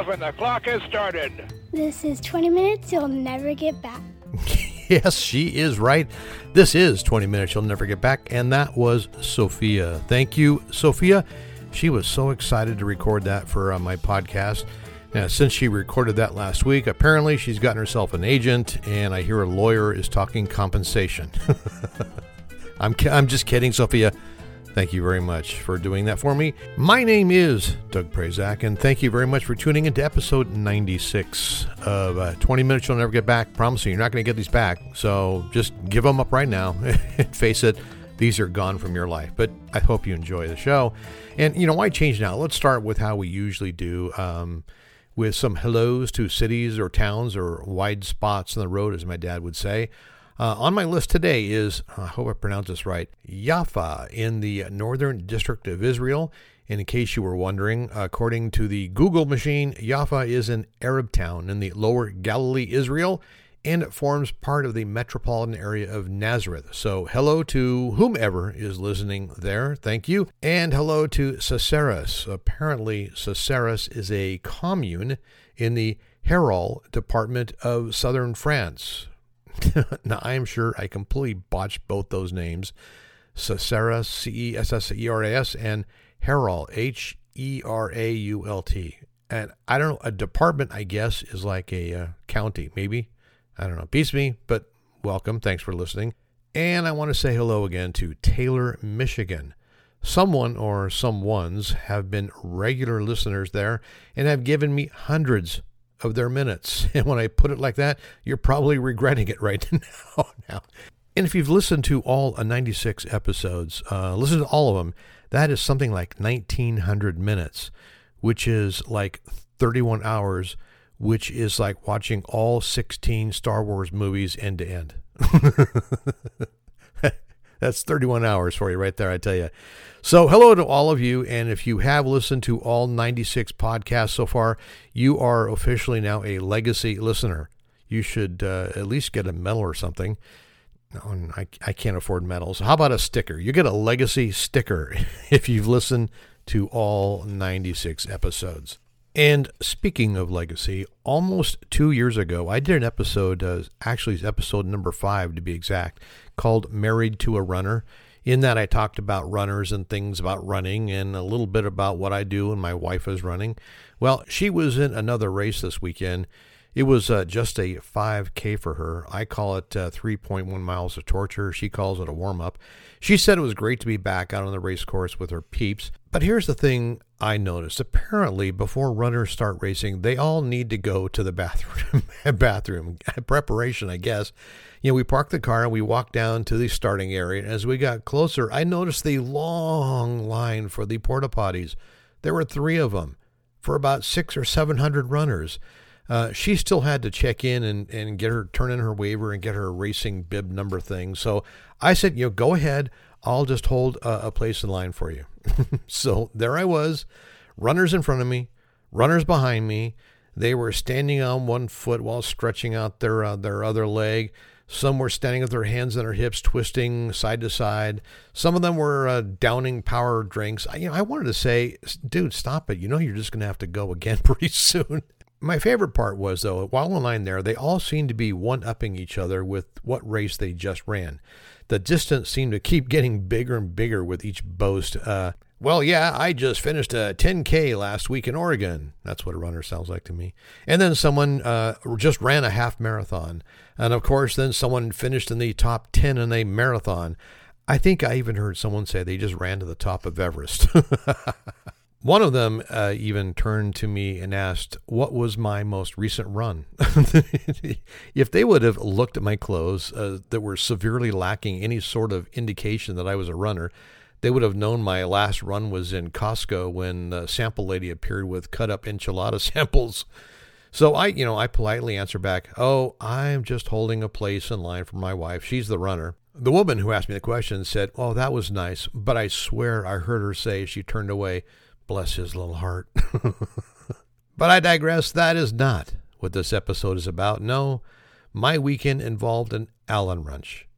off and the clock has started. This is 20 minutes you'll never get back. yes, she is right. This is 20 minutes you'll never get back, and that was Sophia. Thank you, Sophia. She was so excited to record that for uh, my podcast. Now, since she recorded that last week, apparently she's gotten herself an agent, and I hear a lawyer is talking compensation. I'm, I'm just kidding, Sophia. Thank you very much for doing that for me. My name is Doug Prazak, and thank you very much for tuning into episode 96 of uh, 20 Minutes You'll Never Get Back. Promising you're not going to get these back, so just give them up right now and face it, these are gone from your life. But I hope you enjoy the show. And, you know, why change now? Let's start with how we usually do. Um, with some hellos to cities or towns or wide spots on the road, as my dad would say. Uh, on my list today is, I hope I pronounce this right, Jaffa in the northern district of Israel. And in case you were wondering, according to the Google machine, Jaffa is an Arab town in the lower Galilee, Israel, and it forms part of the metropolitan area of Nazareth. So, hello to whomever is listening there. Thank you. And hello to Cesseras. Apparently, Cesseras is a commune in the Hérault department of southern France. now, I am sure I completely botched both those names Cesseras, C E S S E R A S, and Hérault, H E R A U L T. And I don't know, a department, I guess, is like a uh, county, maybe. I don't know. Beats me, but welcome. Thanks for listening. And I want to say hello again to Taylor, Michigan. Someone or some ones have been regular listeners there and have given me hundreds of their minutes. And when I put it like that, you're probably regretting it right now. now. And if you've listened to all 96 episodes, uh, listen to all of them, that is something like 1900 minutes, which is like 31 hours which is like watching all 16 Star Wars movies end to end. That's 31 hours for you right there, I tell you. So, hello to all of you. And if you have listened to all 96 podcasts so far, you are officially now a legacy listener. You should uh, at least get a medal or something. No, I, I can't afford medals. How about a sticker? You get a legacy sticker if you've listened to all 96 episodes. And speaking of legacy, almost two years ago, I did an episode, uh, actually, it's episode number five to be exact, called Married to a Runner. In that, I talked about runners and things about running and a little bit about what I do when my wife is running. Well, she was in another race this weekend. It was uh, just a 5K for her. I call it uh, 3.1 miles of torture. She calls it a warm up. She said it was great to be back out on the race course with her peeps. But here's the thing I noticed. Apparently, before runners start racing, they all need to go to the bathroom. bathroom preparation, I guess. You know, we parked the car and we walked down to the starting area. And as we got closer, I noticed the long line for the porta potties. There were three of them for about six or seven hundred runners. Uh, she still had to check in and, and get her turn in her waiver and get her racing bib number thing. So I said, you know, go ahead. I'll just hold a, a place in line for you. so there I was, runners in front of me, runners behind me. They were standing on one foot while stretching out their uh, their other leg. Some were standing with their hands on their hips, twisting side to side. Some of them were uh, downing power drinks. I, you know, I wanted to say, dude, stop it. You know, you're just going to have to go again pretty soon. My favorite part was, though, while in line there, they all seemed to be one upping each other with what race they just ran. The distance seemed to keep getting bigger and bigger with each boast. Uh, well, yeah, I just finished a 10K last week in Oregon. That's what a runner sounds like to me. And then someone uh, just ran a half marathon. And of course, then someone finished in the top 10 in a marathon. I think I even heard someone say they just ran to the top of Everest. One of them uh, even turned to me and asked, What was my most recent run? if they would have looked at my clothes uh, that were severely lacking any sort of indication that I was a runner, they would have known my last run was in Costco when the sample lady appeared with cut up enchilada samples. So I, you know, I politely answer back, "Oh, I'm just holding a place in line for my wife. She's the runner." The woman who asked me the question said, "Oh, that was nice, but I swear I heard her say as she turned away." Bless his little heart. but I digress. That is not what this episode is about. No, my weekend involved an Allen wrench.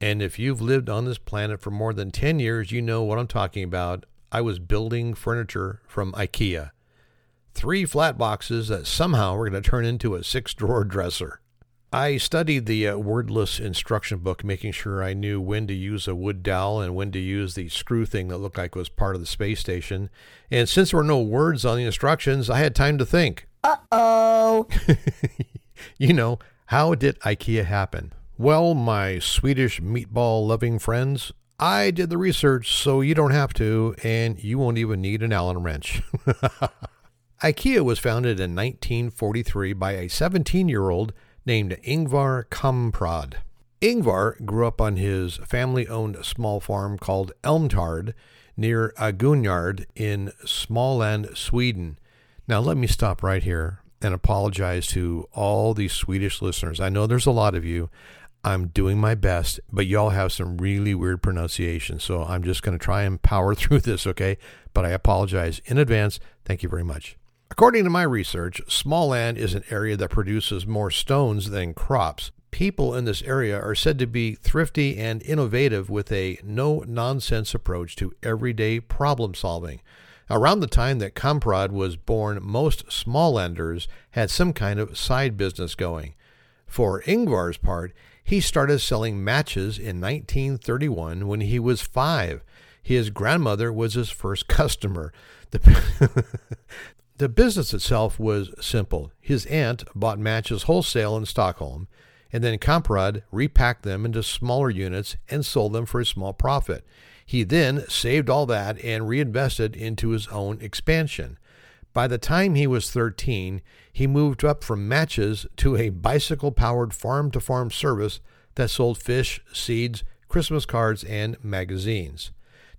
And if you've lived on this planet for more than 10 years, you know what I'm talking about. I was building furniture from IKEA. three flat boxes that somehow were going to turn into a six drawer dresser. I studied the uh, wordless instruction book, making sure I knew when to use a wood dowel and when to use the screw thing that looked like it was part of the space station. And since there were no words on the instructions, I had time to think. Uh oh. you know, how did IKEA happen? Well, my Swedish meatball loving friends, I did the research so you don't have to, and you won't even need an Allen wrench. IKEA was founded in 1943 by a 17 year old named Ingvar Kamprad. Ingvar grew up on his family owned small farm called Elmtaryd near Agunnaryd in Småland, Sweden. Now, let me stop right here and apologize to all these Swedish listeners. I know there's a lot of you. I'm doing my best, but y'all have some really weird pronunciations. So I'm just going to try and power through this, okay? But I apologize in advance. Thank you very much. According to my research, small land is an area that produces more stones than crops. People in this area are said to be thrifty and innovative with a no nonsense approach to everyday problem solving. Around the time that Kamprad was born, most Smålanders had some kind of side business going. For Ingvar's part, he started selling matches in 1931 when he was five. His grandmother was his first customer. The, the business itself was simple. His aunt bought matches wholesale in Stockholm, and then Kamprad repacked them into smaller units and sold them for a small profit. He then saved all that and reinvested into his own expansion. By the time he was 13, he moved up from matches to a bicycle powered farm to farm service that sold fish, seeds, Christmas cards, and magazines.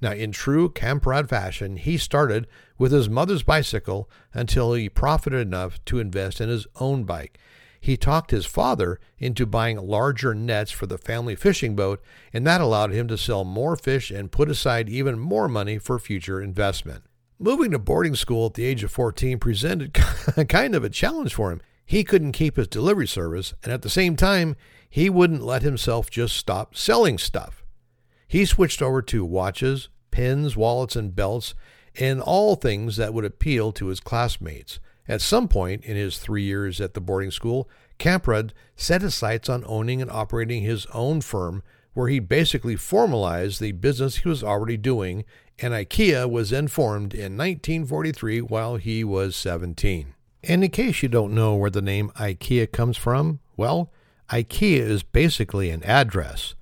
Now, in true Kamprad fashion, he started with his mother's bicycle until he profited enough to invest in his own bike. He talked his father into buying larger nets for the family fishing boat, and that allowed him to sell more fish and put aside even more money for future investment. Moving to boarding school at the age of 14 presented kind of a challenge for him. He couldn't keep his delivery service, and at the same time, he wouldn't let himself just stop selling stuff. He switched over to watches, pens, wallets, and belts, and all things that would appeal to his classmates. At some point in his three years at the boarding school, Kamprad set his sights on owning and operating his own firm, where he basically formalized the business he was already doing, and IKEA was then formed in 1943 while he was 17. And in case you don't know where the name IKEA comes from, well, IKEA is basically an address.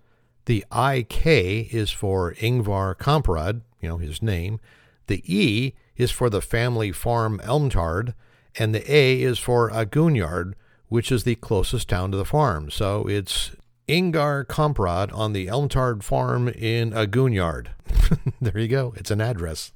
The IK is for Ingvar Kamprad, you know, his name. The E is for the family farm Elmtaryd, and the A is for Agunnaryd, which is the closest town to the farm. So it's Ingvar Kamprad on the Elmtaryd farm in Agunnaryd. there you go. It's an address.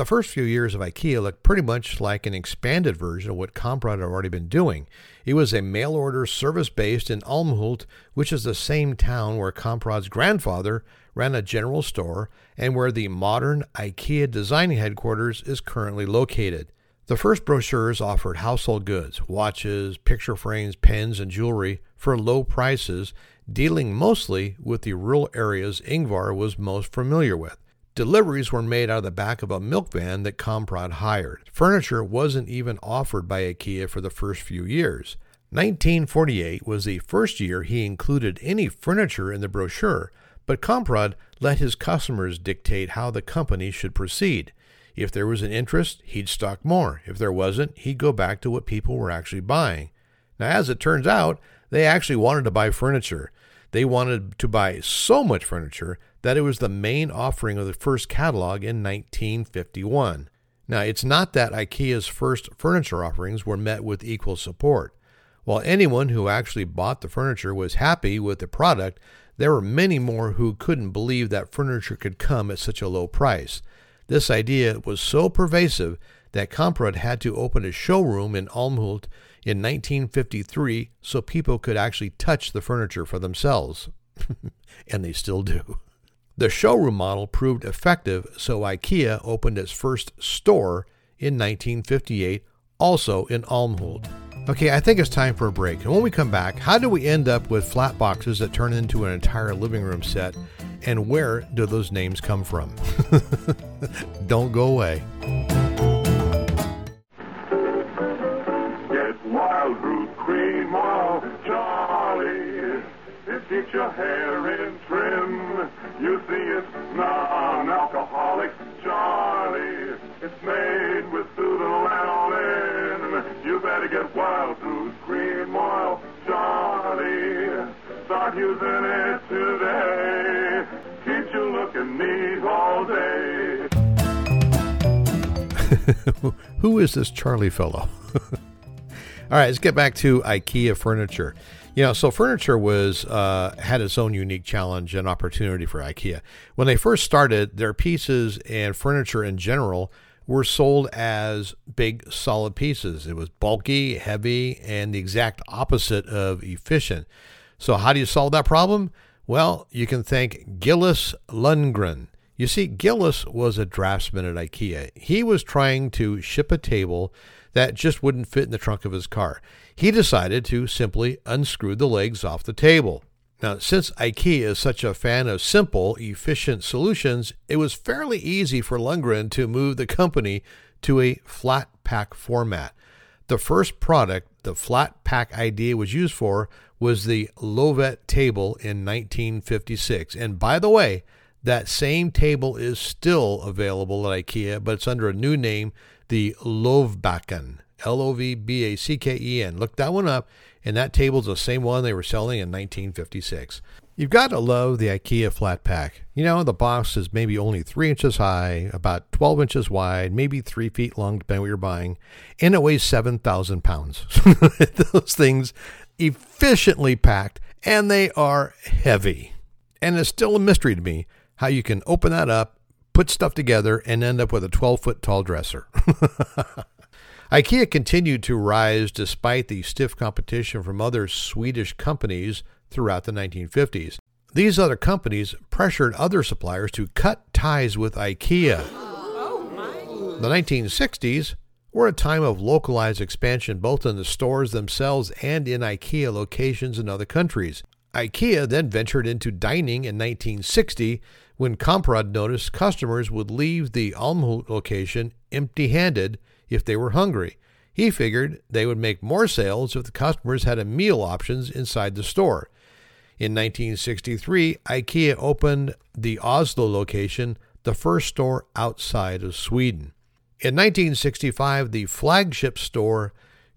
The first few years of IKEA looked pretty much like an expanded version of what Kamprad had already been doing. It was a mail order service based in Älmhult, which is the same town where Kamprad's grandfather ran a general store and where the modern IKEA design headquarters is currently located. The first brochures offered household goods, watches, picture frames, pens, and jewelry for low prices, dealing mostly with the rural areas Ingvar was most familiar with. Deliveries were made out of the back of a milk van that Kamprad hired. Furniture wasn't even offered by IKEA for the first few years. 1948 was the first year he included any furniture in the brochure, but Kamprad let his customers dictate how the company should proceed. If there was an interest, he'd stock more. If there wasn't, he'd go back to what people were actually buying. Now, as it turns out, they actually wanted to buy furniture. They wanted to buy so much furniture that it was the main offering of the first catalog in 1951. Now, it's not that IKEA's first furniture offerings were met with equal support. While anyone who actually bought the furniture was happy with the product, there were many more who couldn't believe that furniture could come at such a low price. This idea was so pervasive that Kamprad had to open a showroom in Älmhult in 1953 so people could actually touch the furniture for themselves. and they still do. The showroom model proved effective, so IKEA opened its first store in 1958, also in Älmhult. Okay, I think it's time for a break. And when we come back, how do we end up with flat boxes that turn into an entire living room set? And where do those names come from? Don't go away. Get wild root cream, oh, Charlie. It keeps your hair in non-alcoholic Charlie. It's made with pseudolanolin. You better get Wild Goose Cream Oil, Charlie. Start using it today. Keeps you looking neat all day. Who is this Charlie fellow? All right, let's get back to IKEA furniture. You know, so furniture was uh, had its own unique challenge and opportunity for IKEA. When they first started, their pieces and furniture in general were sold as big, solid pieces. It was bulky, heavy, and the exact opposite of efficient. So, how do you solve that problem? Well, you can thank Gillis Lundgren. You see, Gillis was a draftsman at IKEA. He was trying to ship a table that just wouldn't fit in the trunk of his car. He decided to simply unscrew the legs off the table. Now, since IKEA is such a fan of simple, efficient solutions, it was fairly easy for Lundgren to move the company to a flat pack format. The first product the flat pack idea was used for was the Lovet table in 1956. And by the way, that same table is still available at IKEA, but it's under a new name, the Lovbacken. L O V B A C K E N. Look that one up, and that table's the same one they were selling in 1956. You've got to love the IKEA flat pack. You know, the box is maybe only three inches high, about 12 inches wide, maybe three feet long, depending on what you're buying, and it weighs 7,000 pounds. Those things efficiently packed, and they are heavy. And it's still a mystery to me how you can open that up, put stuff together, and end up with a 12 foot tall dresser. IKEA continued to rise despite the stiff competition from other Swedish companies throughout the 1950s. These other companies pressured other suppliers to cut ties with IKEA. The 1960s were a time of localized expansion both in the stores themselves and in IKEA locations in other countries. IKEA then ventured into dining in 1960 when Kamprad noticed customers would leave the Älmhult location empty handed if they were hungry. He figured they would make more sales if the customers had a meal options inside the store. In 1963, IKEA opened the Oslo location, the first store outside of Sweden. In 1965, the flagship store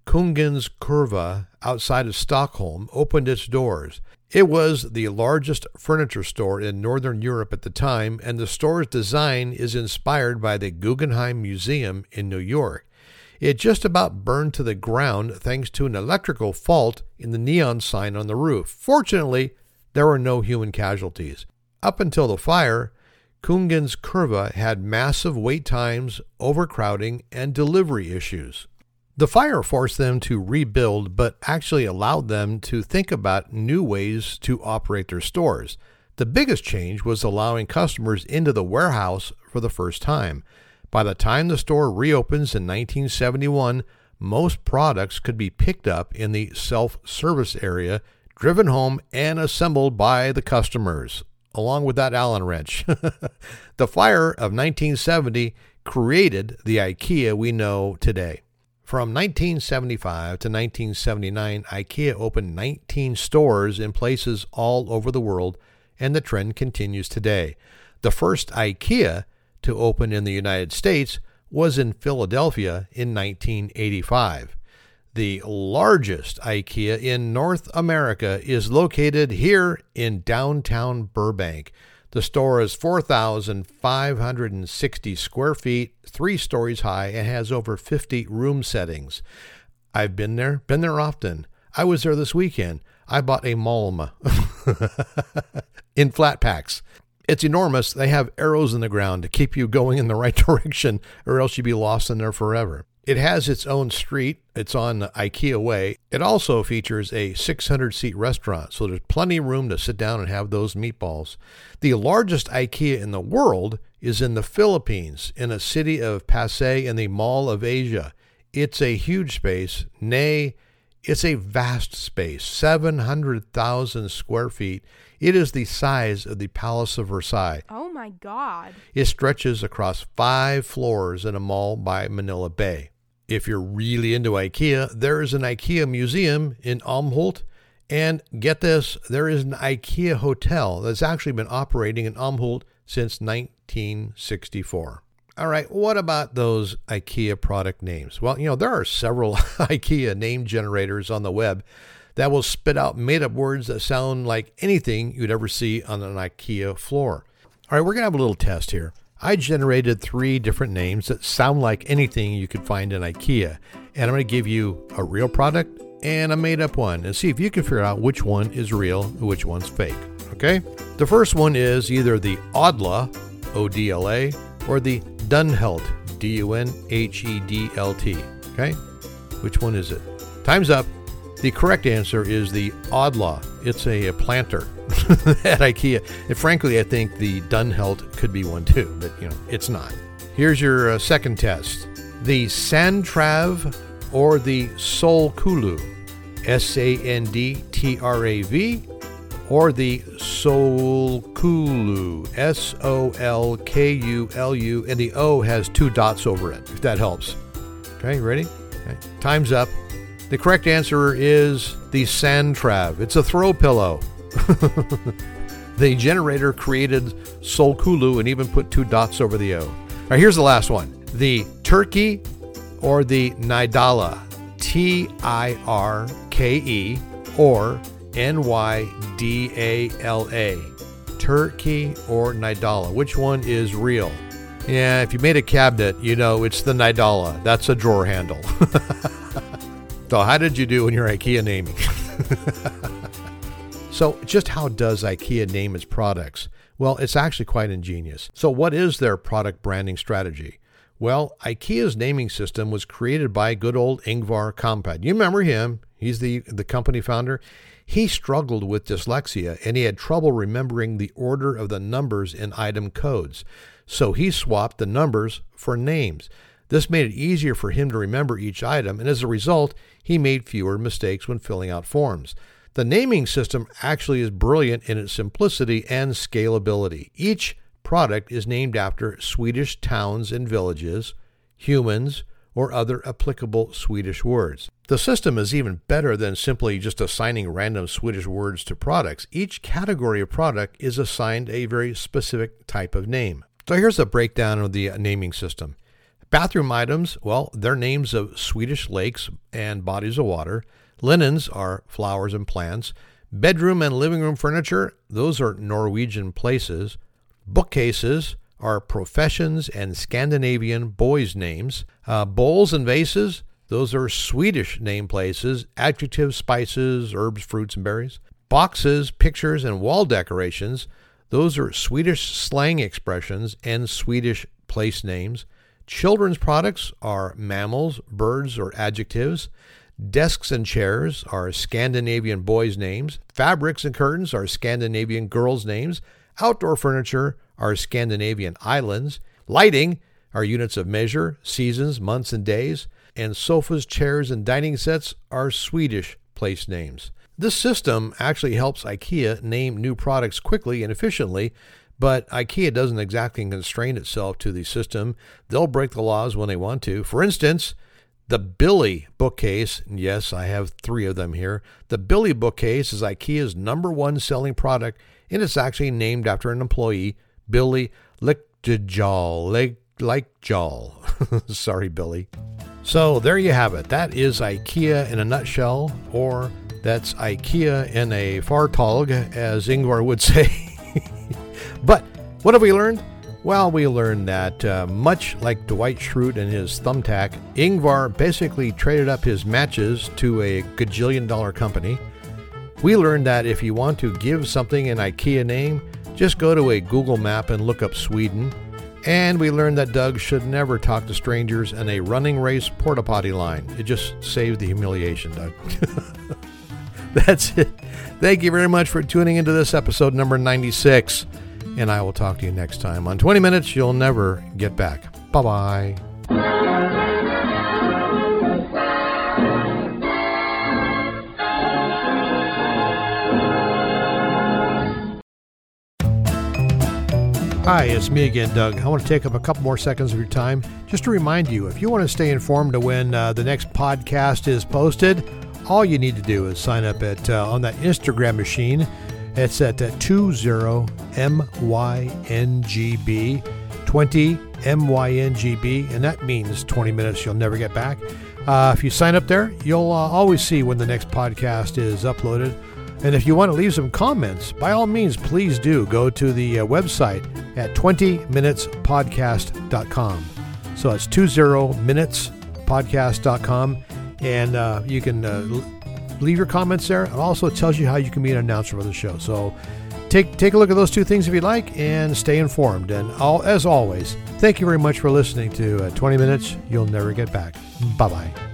Kungens Kurva outside of Stockholm opened its doors. It was the largest furniture store in Northern Europe at the time, and the store's design is inspired by the Guggenheim Museum in New York. It just about burned to the ground thanks to an electrical fault in the neon sign on the roof. Fortunately, there were no human casualties. Up until the fire, Kungens Kurva had massive wait times, overcrowding, and delivery issues. The fire forced them to rebuild, but actually allowed them to think about new ways to operate their stores. The biggest change was allowing customers into the warehouse for the first time. By the time the store reopens in 1971, most products could be picked up in the self service area, driven home, and assembled by the customers, along with that Allen wrench. the fire of 1970 created the IKEA we know today. From 1975 to 1979, IKEA opened 19 stores in places all over the world, and the trend continues today. The first IKEA to open in the United States was in Philadelphia in 1985. The largest IKEA in North America is located here in downtown Burbank. The store is 4,560 square feet, three stories high, and has over 50 room settings. I've been there, been there often. I was there this weekend. I bought a Malm in flat packs. It's enormous. They have arrows in the ground to keep you going in the right direction, or else you'd be lost in there forever. It has its own street. It's on IKEA Way. It also features a 600 seat restaurant, so there's plenty of room to sit down and have those meatballs. The largest IKEA in the world is in the Philippines, in a city of Pasay in the Mall of Asia. It's a huge space, nay, it's a vast space, 700,000 square feet. It is the size of the Palace of Versailles. Oh my God. It stretches across five floors in a mall by Manila Bay. If you're really into IKEA, there is an IKEA museum in Älmhult, And get this, there is an IKEA hotel that's actually been operating in Älmhult since 1964. All right, what about those IKEA product names? Well, you know, there are several IKEA name generators on the web that will spit out made up words that sound like anything you'd ever see on an IKEA floor. All right, we're going to have a little test here. I generated three different names that sound like anything you could find in IKEA, and I'm going to give you a real product and a made up one and see if you can figure out which one is real and which one's fake. Okay? The first one is either the Odla, O D L A, or the Dunhelt, D U N H E D L T. Okay? Which one is it? Time's up. The correct answer is the Odla. It's a, a planter at IKEA. And frankly, I think the Dunhelt could be one too, but you know, it's not. Here's your uh, second test. The Sandtrav or the Solkulu, S A N D T R A V, or the Solkulu, S O L K U L U, and the O has two dots over it, if that helps. Okay, ready? Okay. Time's up. The correct answer is the Sandtrav. It's a throw pillow. the generator created Solkulu and even put two dots over the O. All right, here's the last one. The Turkey or the Nydala, T I R K E, or N Y D A L A, Turkey or Nydala. Which one is real? Yeah, if you made a cabinet, you know it's the Nydala. That's a drawer handle. so, how did you do in your IKEA naming? so, just how does IKEA name its products? Well, it's actually quite ingenious. So, what is their product branding strategy? Well, IKEA's naming system was created by good old Ingvar Kamprad. You remember him? He's the, the company founder. He struggled with dyslexia and he had trouble remembering the order of the numbers in item codes. So he swapped the numbers for names. This made it easier for him to remember each item, and as a result, he made fewer mistakes when filling out forms. The naming system actually is brilliant in its simplicity and scalability. Each product is named after Swedish towns and villages, humans, or other applicable Swedish words. The system is even better than simply just assigning random Swedish words to products. Each category of product is assigned a very specific type of name. So here's a breakdown of the naming system. Bathroom items, well, they're names of Swedish lakes and bodies of water. Linens are flowers and plants. Bedroom and living room furniture, those are Norwegian places. Bookcases are professions and Scandinavian boys' names. Uh, bowls and vases, those are Swedish name places, adjectives, spices, herbs, fruits, and berries. Boxes, pictures, and wall decorations, those are Swedish slang expressions and Swedish place names. Children's products are mammals, birds, or adjectives. Desks and chairs are Scandinavian boys' names. Fabrics and curtains are Scandinavian girls' names. Outdoor furniture are Scandinavian islands. Lighting are units of measure, seasons, months, and days. And sofas, chairs, and dining sets are Swedish place names. This system actually helps IKEA name new products quickly and efficiently, but IKEA doesn't exactly constrain itself to the system. They'll break the laws when they want to. For instance, the Billy bookcase, yes, I have three of them here. The Billy bookcase is IKEA's number one selling product, and it's actually named after an employee, Billy Lichtjal. Lichtjal. Sorry, Billy. So there you have it. That is IKEA in a nutshell, or that's IKEA in a fartog, as Ingvar would say. But what have we learned? Well, we learned that uh, much like Dwight Schrute and his thumbtack, Ingvar basically traded up his matches to a gajillion dollar company. We learned that if you want to give something an IKEA name, just go to a Google map and look up Sweden. And we learned that Doug should never talk to strangers in a running race porta potty line. It just saved the humiliation, Doug. That's it. Thank you very much for tuning into this episode number 96 and I will talk to you next time on 20 Minutes You'll Never Get Back. Bye bye. Hi, it's me again, Doug. I want to take up a couple more seconds of your time just to remind you if you want to stay informed of when uh, the next podcast is posted, all you need to do is sign up at uh, on that Instagram machine. It's at uh, 20MYNGB, 20 MYNGB, and that means 20 minutes you'll never get back. Uh, if you sign up there, you'll uh, always see when the next podcast is uploaded. And if you want to leave some comments, by all means, please do go to the uh, website at 20minutespodcast.com. So it's 20minutespodcast.com, and uh, you can uh, leave your comments there. It also tells you how you can be an announcer for the show. So take take a look at those two things if you'd like, and stay informed. And all, as always, thank you very much for listening to uh, 20 Minutes You'll Never Get Back. Bye bye.